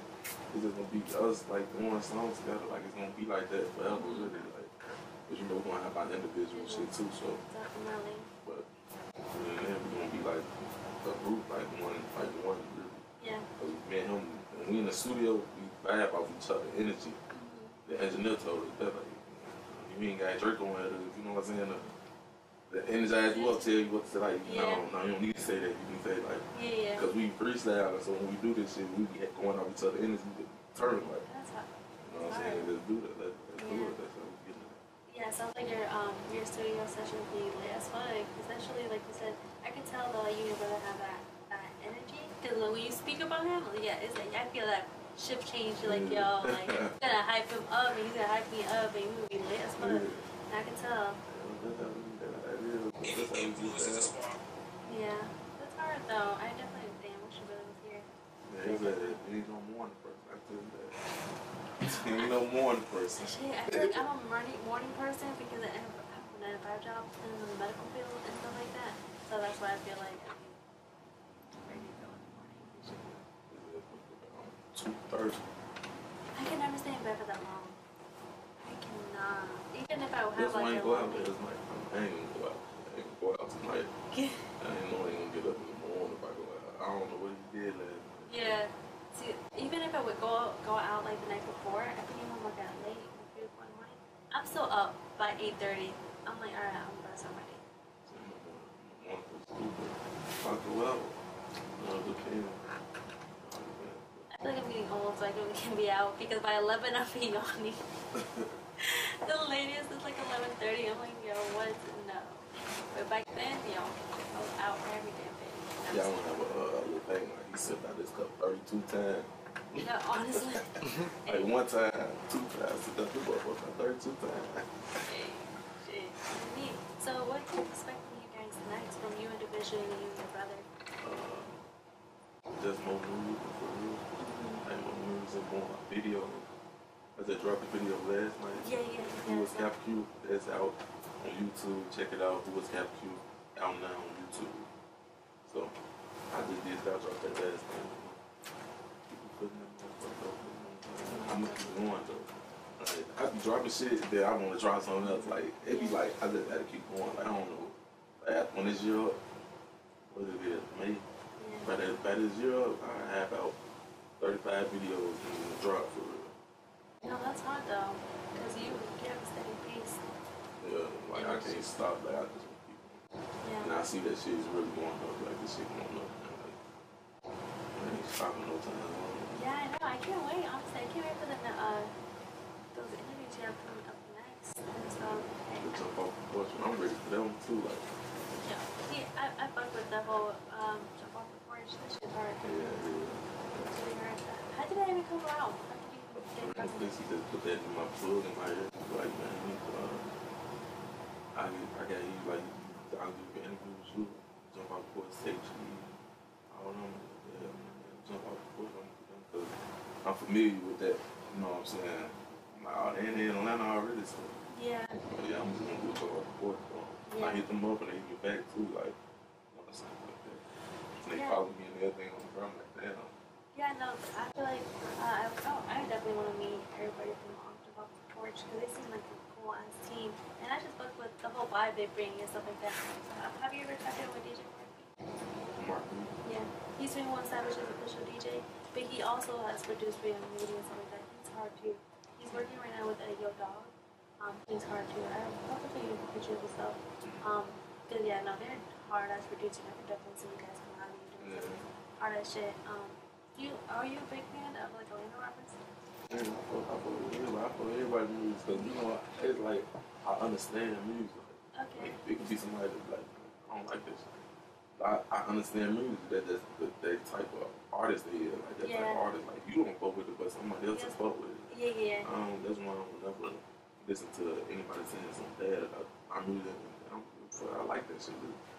It's just gonna be us, like, doing songs together. Like, it's gonna be like that forever, really. Like, but you know, we're gonna have our individual shit too, so. Definitely. But and then we're gonna be like a group, like one, like one really. Yeah. Cause me and him, when we in the studio, we vibe off each other energy. Mm-hmm. The engineer told us that, like, you ain't got Drake on it, you know what I'm saying? The, the energize you up, tell you what to like. Yeah. No, no, you don't need to say that. You can say like, Yeah, yeah. cause we freestyle, and so when we do this shit, we be going off each other energy to turn like, That's hot. you know what I'm saying? Let's do that. Let's, let's do it. That's how we get it. Yeah, it sounds like your um your studio session would be lit as fuck. Essentially, like you said, I can tell though you and your brother have that that energy. Cause when you speak about him, yeah, it's like I feel that shift change. You're like, yo, like gonna hype him up, and he's gonna hype me up, and we would be lit as fuck. I can tell. That's how we that. That is. That's how we get that. Yeah, that's hard though. I definitely damn wish your brother was here. Yeah, he's like, there ain't no morning person. I tell you that. There ain't no morning person. Shit, I feel like I'm a morning morning person because I have, a nine to five job and in the medical field and stuff like that. So that's why I feel like I mean, ready to go in the morning. Two thirty. I can never stay in bed for that long. I cannot. Even if I have That's why I like ain't a go out long there. I ain't gonna go out. I go out tonight. I ain't know ain't gonna get up in the morning if I go out. I don't know what he did last night. yeah. See, even if I would go go out like the night before, I can even work out late, like three or four in the morning. I'm still up by eight thirty. I'm like, all right, I'm gonna start my day. So I'm gonna go morning for school, but if I out, you. I feel like I'm getting old, so I can, can be out because by 11 I'll be yawning. the latest is like 11:30. I'm like, yo, what? No. But back then, I was out every damn day. Y'all don't have a, uh, little thing like he sipped out this cup 32 times. No, honestly. Like one time, two times, out this motherfucker 32 times. Hey, shit. So, what can you expect from you guys tonight from you and Division and you and your brother? Uh, just more music for real. Like more music, more video. I just dropped the video last night. Yeah, yeah, Who was yeah. Cap Q? That's out on YouTube. Check it out. Who was Cap Q? Out now on YouTube. So I just did that. Drop that last night. Keep putting them motherfuckers up. I'm gonna keep going though. Like, I be dropping shit that I want to try something else. Like it be like I just gotta keep going. Like I don't know. Like, when this year up, what it is, May. Yeah. By that, by this year up, I have about 35 videos in the drop for real. No, that's hard though. Because you get a steady pace. Yeah, like I can't stop. Like I just to going. And I see that shit is really going up. Like this shit going up. Like I ain't stopping no time. Yeah, I know. I can't wait. Honestly, I can't wait for the uh those interviews have coming up next. And so, To okay. jump off the porch, I'm ready for them too. Like Yeah. See, I I fuck with the whole um jump off the porch. That shit's hard. yeah, yeah. It's really hard. How did that even come around? How did you even I think she just put that in my plug in my ear. Like man, you, I I got you like I'll give you an interview with you. Jump porch, take you. I don't know. Yeah, man, jump off the porch. I'm because I'm familiar with that. You know what I'm saying? I'm like, oh, they in Atlanta already, so. Yeah. But yeah, I'm just gonna do it for the fourth. Yeah. I hit them up and they hit me back too, like, you know, something like that. And they Yeah. follow me and everything on the ground like that. Yeah, no, I feel like uh, I, oh, I definitely want to meet everybody from Off the Off the Porch because they seem like ass team, and I just fuck with the whole vibe they bring and stuff like that. Uh, have you ever tapped in with DJ Murphy? Mark Yeah, he's been one Savage's official DJ, but he also has produced for Young Media and stuff like that. He's hard too. He's working right now with a Yo Dog. Um, he's hard too. I have to show you pictures and stuff. Um, cause yeah, no, they're hard as producing. I could definitely see you guys come out and doing Yeah. hard as shit. Um, you are you a big fan of like Elena Roberts? Yeah, I fuck, I fuck with. I fuck with everybody's because, you know, it's like, I understand music. Okay. it, it could be somebody that's like, I don't like this. I, I understand music that that's that, that type of artist they is, like that type of artist. Like you don't fuck with it, but somebody else Yeah. is fuck with it. Yeah, yeah. Um, that's why I don't never listen to anybody saying something bad about our music. I'm, so I like that shit.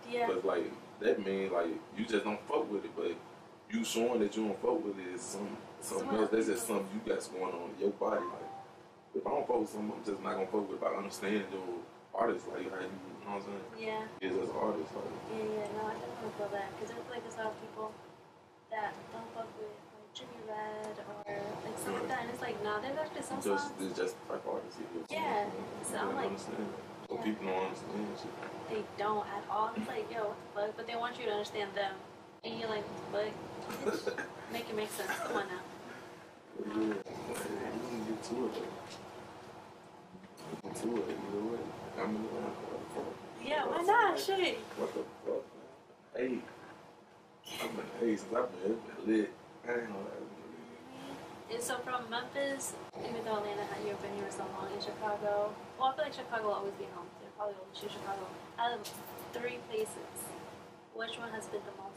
Yeah. But like that mean like you just don't fuck with it, but you showing that you don't fuck with it is some something else. That's just something you got going on in your body. Like if I don't fuck with something, I'm just not gonna fuck with it. If I understand your artist, like how you, you know what I'm saying? Yeah. Is as an artist, like Yeah, yeah, no, I definitely feel that because I feel like there's a lot of people that don't fuck with like Jimmy Red or like stuff like that, and it's like, nah, there's actually some just songs it's just the type of artist he. Yeah. You So I'm like- understand. Yeah. people don't understand shit. they don't at all. It's like, yo, what the fuck? But they want you to understand them, and you're like, what? Make it make sense. Come on now. Yeah, like, you can get to it. Get to it either way. I mean, what the? Yeah, why not? Shit. What the fuck. Hey, I've been hey since I've been, it's been lit. I ain't. And so from Memphis, even though Atlanta had you been here so long in Chicago, well, I feel like Chicago will always be home. So probably will choose Chicago. Out of three places, which one has been the most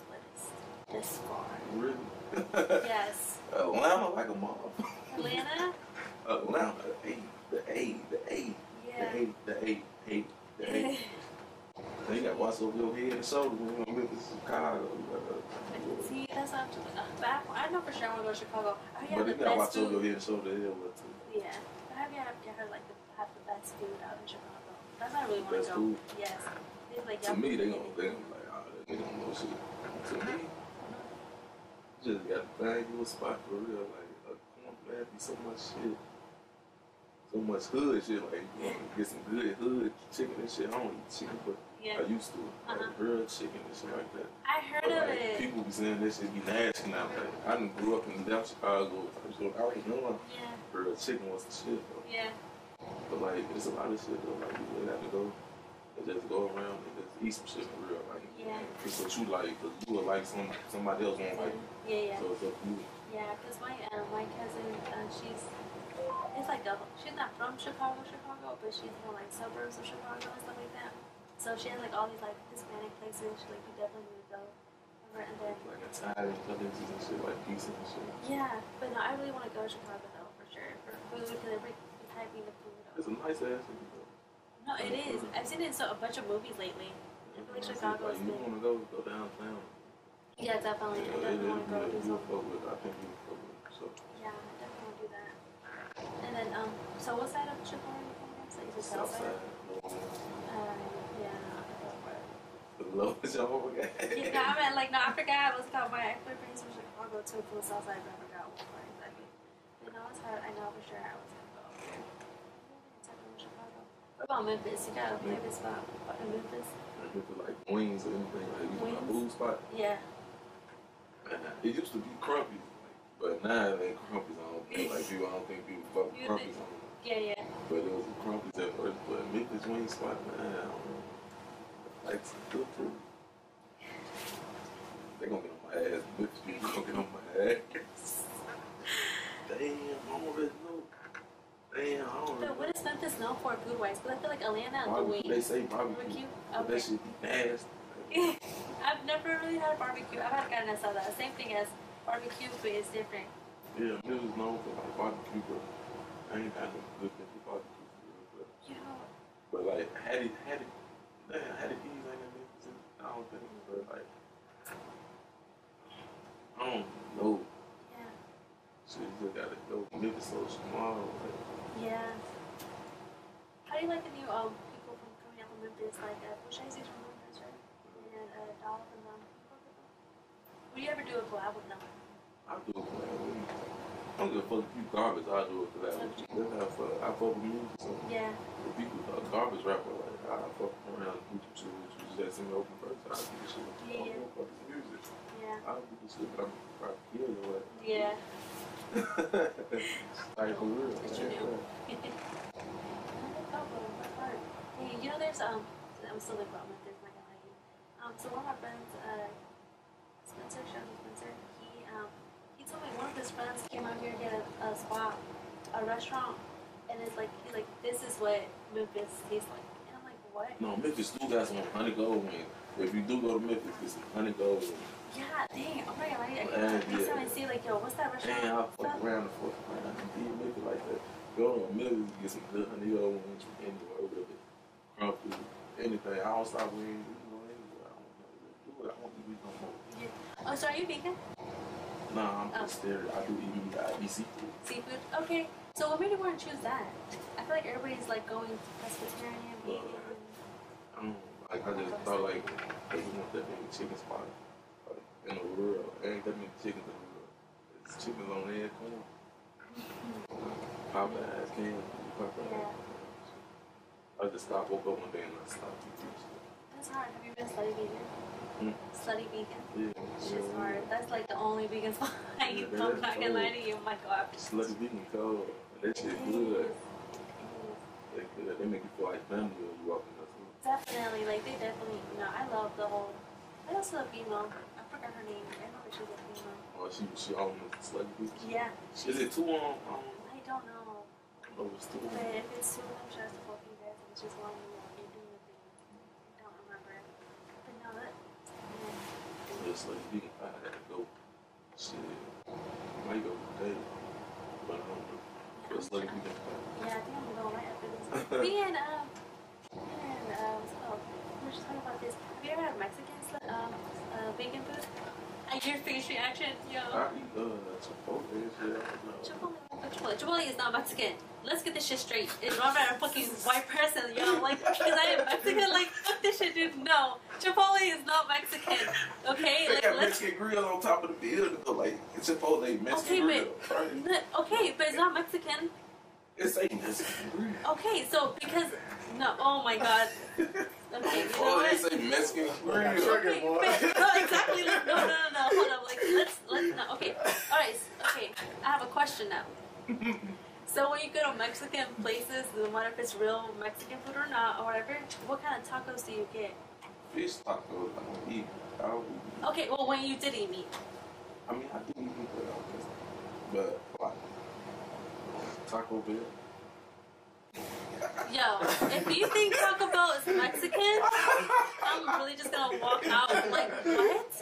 this far? Really? Yes, Atlanta like a mob. Atlanta. Atlanta, the A, the A, the A, Yeah. the A, the A, A, the A. You gotta watch over your head and shoulders when you're in Chicago. See, that's not too bad. I know for sure I want to go to Chicago. I But the you gotta watch best over your head and shoulders there with too. Yeah, but have you ever heard like the, have the best food out in Chicago? That's not really want to go. food? Yes. Like To me, they gonna, they gonna be like, ah, that nigga don't know shit. Just gotta find you a spot for real. Like, a corn plant be so much shit. So much hood shit. Like, you get some good hood chicken and shit. I don't eat chicken, but Yeah. I used to. Like, Uh-huh. grilled chicken and shit like that. I heard But, of like, it. people be saying this shit be nasty now. Like, I done grew up in South Chicago. So I was knowing Yeah. grilled chicken was the shit, though. Yeah. But like, it's a lot of shit though. Like, you really have to go and just go around and just eat some shit for real. Like, Yeah. it's what you like, cause you would like some somebody else won't like. it. Yeah, yeah. So it's up to you. Yeah, because my uh, my cousin, uh, she's it's like a she's not from Chicago, Chicago, but she's from like suburbs of Chicago and stuff like that. So she has like all these like Hispanic places. She like you definitely need to go. over. And then Like Italian places and shit, like pizza and shit. yeah, but no, I really want to go to Chicago though for sure for food because every typing the food. It's a nice ass city. No, it is. I've seen it in so, a bunch of movies lately. I like Chicago is you big. wanna go, go downtown. Yeah, definitely. I Yeah, it definitely want to go do. Something. with. I think you fuck with. So Yeah, I definitely want to do that. And then, um, so what side of Chicago are you from? So you south side, side? Uh, yeah, no, I forgot where. the lowest y'all ever got. Yeah, I mean, like, no, I forgot. What's called my ex-boyfriend's from Chicago too, from the south side, but I forgot what part exactly. But no, it's hard. I know for sure I was gonna go over there. What about Memphis? You got a favorite spot in Memphis? It like wings or anything, like you want a Wings? food spot. Yeah. It used to be Crumpy, but now it ain't Crumpy's. I don't think like people. I don't think people fuck with You Crumpy's. think- Yeah, yeah. But it was a Crumpy's at first. But Memphis wing spot, man, I don't know. Like some good food. They gonna get on my ass. Memphis people gonna get on my ass. Damn, I really know. Damn, I don't But really what is Memphis known for food wise? Because I feel like Atlanta and. They say barbecue, Barbecue? but Okay. that shit be nasty. I've never really had a barbecue. I've had a carne asada. Same thing as barbecue, but it's different. Yeah, Memphis known for like barbecue, but I ain't got no good thing for barbecue. But know, But like, had it, had it, had it these ain't that Memphis. I don't think, but like, I don't know. Yeah, you just gotta go. Memphis so small. Like, yeah. How do you like the new um people from coming out from Memphis, like uh, Pooh Shiesty's from Memphis, right? And uh, Dolph and um. Would you ever do a collab with them? I do it, man. I don't give a fuck if you garbage. I do it for that. That's how I fuck. I fuck with music. So Yeah, if people uh, garbage rapper, like I fuck around with you too. You just send me open first. I do this shit. Yeah, yeah. I don't with music. yeah, I do this shit, but I'm probably kill you. Like. yeah. For real. What you do? Hey, you know, there's um, I'm still like I like you. Um, so one of my friends, uh, Spencer, shout out Spencer. He um, he told me one of his friends came out here to get a, a spot, a restaurant, and it's like he's like, this is what Memphis tastes like, and I'm like, what? No, Memphis still got some honey gold wing. If you do go to Memphis, get some honey gold. Yeah, dang. Oh my god, I, I Uh, next yeah. see like, yo, what's that restaurant? Dang, I'll fuck around and fuck around. You make it like that. Go to Memphis, get some good honey gold wings from anywhere with it. Crumpet, anything. I don't stop wings. You know, anywhere. I don't know. I don't think we no more. Yeah. Oh, so are you vegan? Nah, I'm Oh. there. I do eat. I eat seafood. Seafood? Okay. So what made you want to choose that? I feel like everybody's like going pescatarian, vegan. I don't know. Like, I just thought, like, they want that many chicken spot like, in the world. There ain't that many chickens in the world. It's chickens on every corner. Popeyes, can Popeyes. Yeah. I just stopped, woke up one day and I stopped. That's hard. Have you been slutty vegan? Hmm. Slutty vegan. Yeah. It's just hard. That's like the only vegan spot I eat. Yeah, I'm not gonna lie to you. Oh my god. Slutty vegan cold. That shit good. They good. They make you feel like family when you walk in. Definitely, like they definitely. No, I love the whole. I also love female. I forgot her name. I remember she's a female. Oh, she, she almost slutty vegan. Yeah. Is it too long? I don't I don't know. know if it's too But if it's two of them, she has to both you guys, and it's just one of. You're doing the thing. I don't remember. But no, that. Yeah. It's like vegan. I had to go. Shit. Might go today. But I don't know. It's like vegan. Yeah, I think I'm gonna right after this. Being, um, and, um, we were just talking about this. Have you ever had Mexican, um, uh, vegan food? I your face reaction, yo. I eat uh, Chipotle and shit. I don't know. Chipotle, Chipotle. Chipotle is not Mexican. Let's get this shit straight. It's run by a fucking white person, yo. Like, because I am Mexican, like, fuck this shit, dude. No. Chipotle is not Mexican. Okay? They Like, got let's. Mexican grill on top of the building, though. Like, it's Chipotle Mexican Okay, grill. but. right? but- Okay, but it's not Mexican. It's a Mexican grill. Okay, so because. No, oh my god. Okay, you know Oh, what? they say Mexican grill. Okay, but, no, exactly. Like, no, no, no, no. Hold up. Like, let's, let's, no. Okay. All right. Okay. I have a question now. So when you go to Mexican places, no matter if it's real Mexican food or not, or whatever, what kind of tacos do you get? Fish tacos. I don't eat. I don't eat. Okay. Well, when you did eat meat. I mean, I do eat meat, but I But, like, Taco Bell. Yo, if you think Taco Bell is Mexican, I'm really just gonna walk out. Like, what?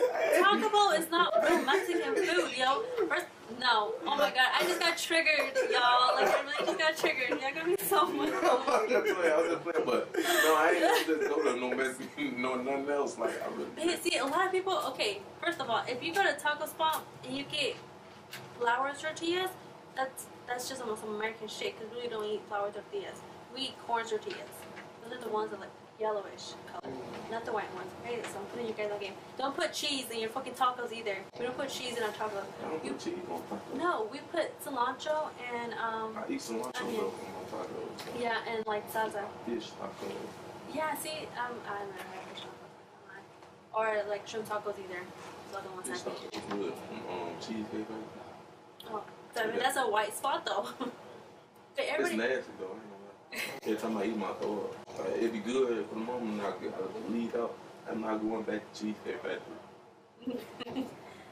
Taco Bell is not real Mexican food, yo. First, no. Oh my god, I just got triggered, y'all. Like, I really just got triggered. Y'all gonna be so much. I'm just playing. I was just playing, but no, I ain't just go to no Mexican, no nothing else. Like I really. see, a lot of people. Okay, first of all, if you go to taco spot and you get flour tortillas, that's that's just almost some American shit because we don't eat flour tortillas. We eat corn tortillas. Those are the ones that like yellowish color, not the white ones. Okay, so I'm putting you guys on game. Don't put cheese in your fucking tacos either. We don't put cheese in our tacos. Don't You, put cheese on tacos. no, we put cilantro and um I eat cilantro Onion. though on my tacos. yeah and like salsa. Fish tacos. Yeah, see, um, I don't know how to shop online. Or like shrimp tacos either. Are the ones Fish I tacos good. Um, cheesecake. baby. Oh, I mean, that's a white spot though. but It's nasty though. I ain't gonna. Every time I eat my throw up, like, it'd be good for the moment. I get I leave out. I'm not going back to Cheesecake Factory.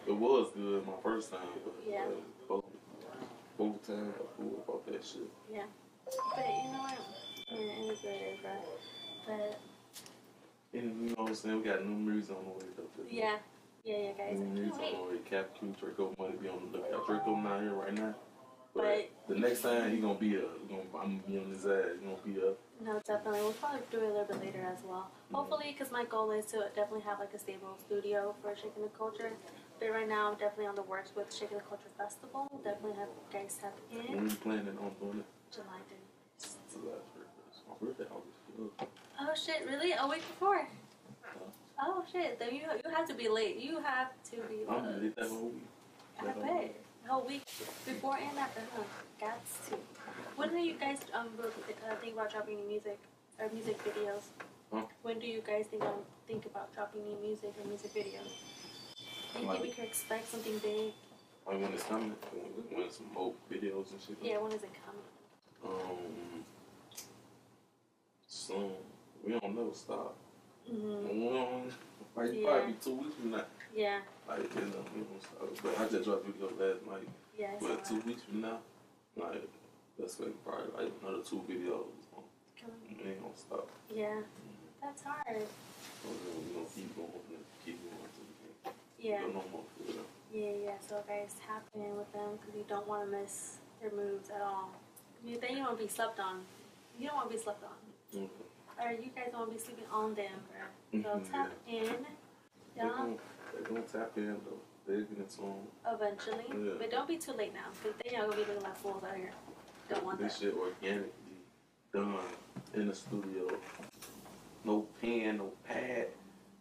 It was good my first time, but Yeah. uh, both both times I pulled about that shit. yeah. But you know what? Yeah, it is what it is, right? But And you know what I'm saying? We got new music on the way though. yeah, yeah, yeah, guys. New I music can't wait. on the way. Cap Q, Draco money be on the lookout. Draco not here right now. But But- the next time he gonna be up. He gonna, I'm gonna be on his ass. He gonna be up. No, definitely. We'll probably do it a little bit later as well. Mm-hmm. Hopefully, because my goal is to definitely have like a stable studio for Shaking the Culture. But right now, I'm definitely on the works with Shaking the Culture Festival. Definitely have guys tap in When are you planning on doing it? July 30th. It's the last birthday. It's my birthday August. Oh shit! Really? A week before? Oh shit! Then you you have to be late. You have to be. I'm late. that whole week. I bet. Whole week before and after, huh? Gots to. When do you guys um uh, think about dropping new music or music videos? Huh? When do you guys think um, think about dropping new music or music videos? Do you think we Like- could expect something big? Like when it's coming, when, when some more videos and shit. Yeah, when is it coming? Um, soon. We don't know. Stop. Mm-hmm. Like Yeah. probably two weeks from now. Yeah, Like you know. But I just dropped video last night. yeah. But two weeks from now, like that's like probably like another two videos. We ain't gonna stop. Yeah, that's hard. we're gonna keep going keep going Yeah. no. Yeah, yeah. So guys, tap in with them because you don't want to miss their moves at all. You then you want to be slept on. You don't want to be slept on. Mhm. Or you guys don't want to be sleeping on them. Bro. So Mhm, tap in. They're Yeah. gonna, they're gonna tap in though. They're getting some Eventually, Yeah. but don't be too late now because then y'all gonna be looking like fools out here. Don't want this that. shit organically done in the studio. No pen, no pad.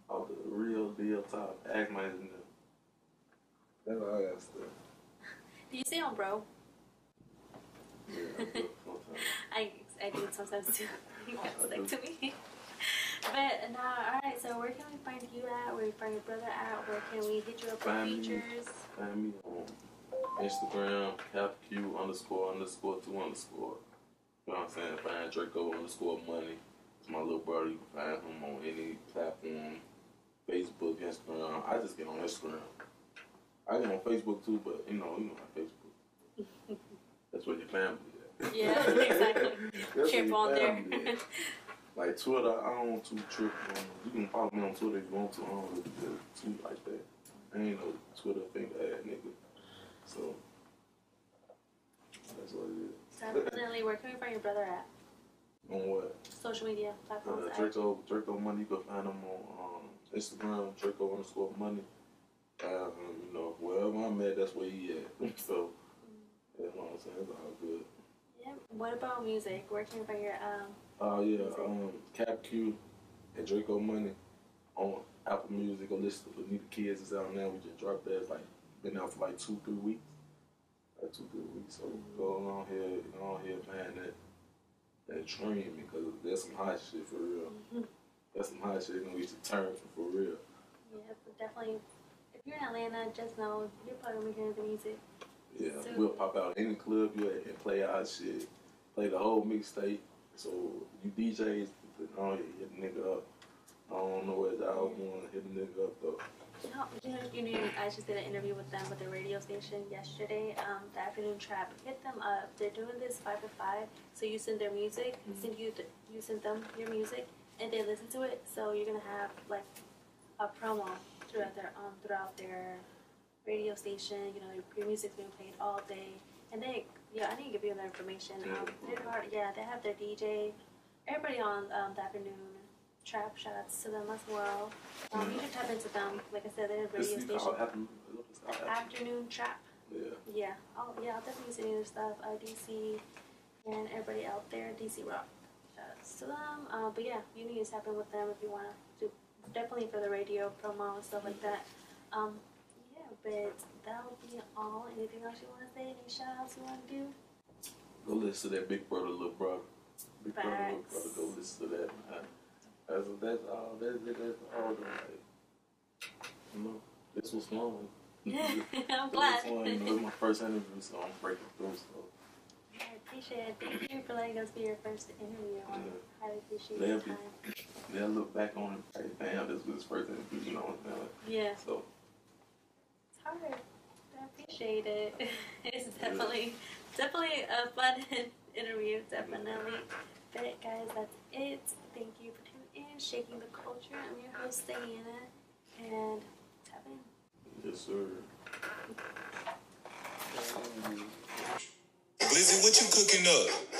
All the real deal top. Ask my engineer. That's all I got to say. Do you see on bro? Yeah, I do. I I do sometimes too. You to me. But now, all right. So where can we find you at? Where can we find your brother at? Where can we hit you up Find with features? Find me on Instagram, CapQ underscore underscore two underscore. You know what I'm saying? Find Draco underscore money. It's my little brother. You can find him on any platform. Facebook, Instagram. I just get on Instagram. I get on Facebook too, but you know, you know my Facebook. That's where your family. Yeah, exactly. That's where Trip your on there. Like Twitter, I don't too trip on. You can follow me on Twitter if you want to. I don't really do tweet like that. I ain't no Twitter thing ass nigga. So that's what it is. Definitely. Where can we find your brother at? On what? Social media platforms. Uh, Draco Draco Money. You can find him on um, Instagram. Draco underscore Money. Um, you know, wherever I'm at, that's where he at. so you know what I'm saying. It's all good. Yeah. What about music? Where can we find your um? Oh yeah, um, Cap Q and Draco Money on Apple Music. Go listen to the Kids is out now. We just dropped that. Like been out for like two, three weeks. Like two, three weeks. So go on here, go on here, man. That that dream because that's some hot shit for real. That's some hot shit. You know, we should turn for, for real. Yeah, definitely. If you're in Atlanta, just know you're probably gonna be hearing the music. Yeah, So- we'll pop out any club you at and play our shit. Play the whole mixtape. So you DJs, hit the nigga up. I don't know where y'all want to hit the nigga up though. You know, you know, I just did an interview with them with the radio station yesterday. Um, the afternoon trap. Hit them up. They're doing this five to five. So you send their music, send you the, you send them your music, and they listen to it. So you're gonna have like a promo throughout their um throughout their radio station. You know, your, your music's being played all day, and they yeah, I need to give you their information. Um, they're hard, yeah, they have their DJ. Everybody on um, the afternoon trap. Shout outs to them as well. Um, you can tap into them. Like I said, they're a radio station. Afternoon. Trap. Yeah. Yeah. Oh, yeah. I'll definitely send you their stuff. Uh, DC and everybody out there. DC Rock. Shout outs to them. Uh, but yeah, you need to tap in with them if you want to. do Definitely for the radio promo and stuff like that. Um, but that'll be all. Anything else you want to say? Any shout outs you want to do? Go listen to that Big Brother, Little Brother. Big Brother, Little Brother. Go listen to that. That's, that's all. That's, that's all. The, like, you know, this was fun. I'm glad. fun. You know, was my first interview, so I'm breaking through. So I appreciate it. Thank you for letting us be your first interview. I Yeah. highly appreciate They'll your be- then look back on it. Like, damn, this was his first interview. You know what I'm saying? Yeah, So hard. I appreciate it. It's definitely definitely a fun interview, definitely. But guys, that's it. Thank you for tuning in, shaking the culture. I'm your host, Diana, and have in. Yes, sir. Blizzy, what you cooking up?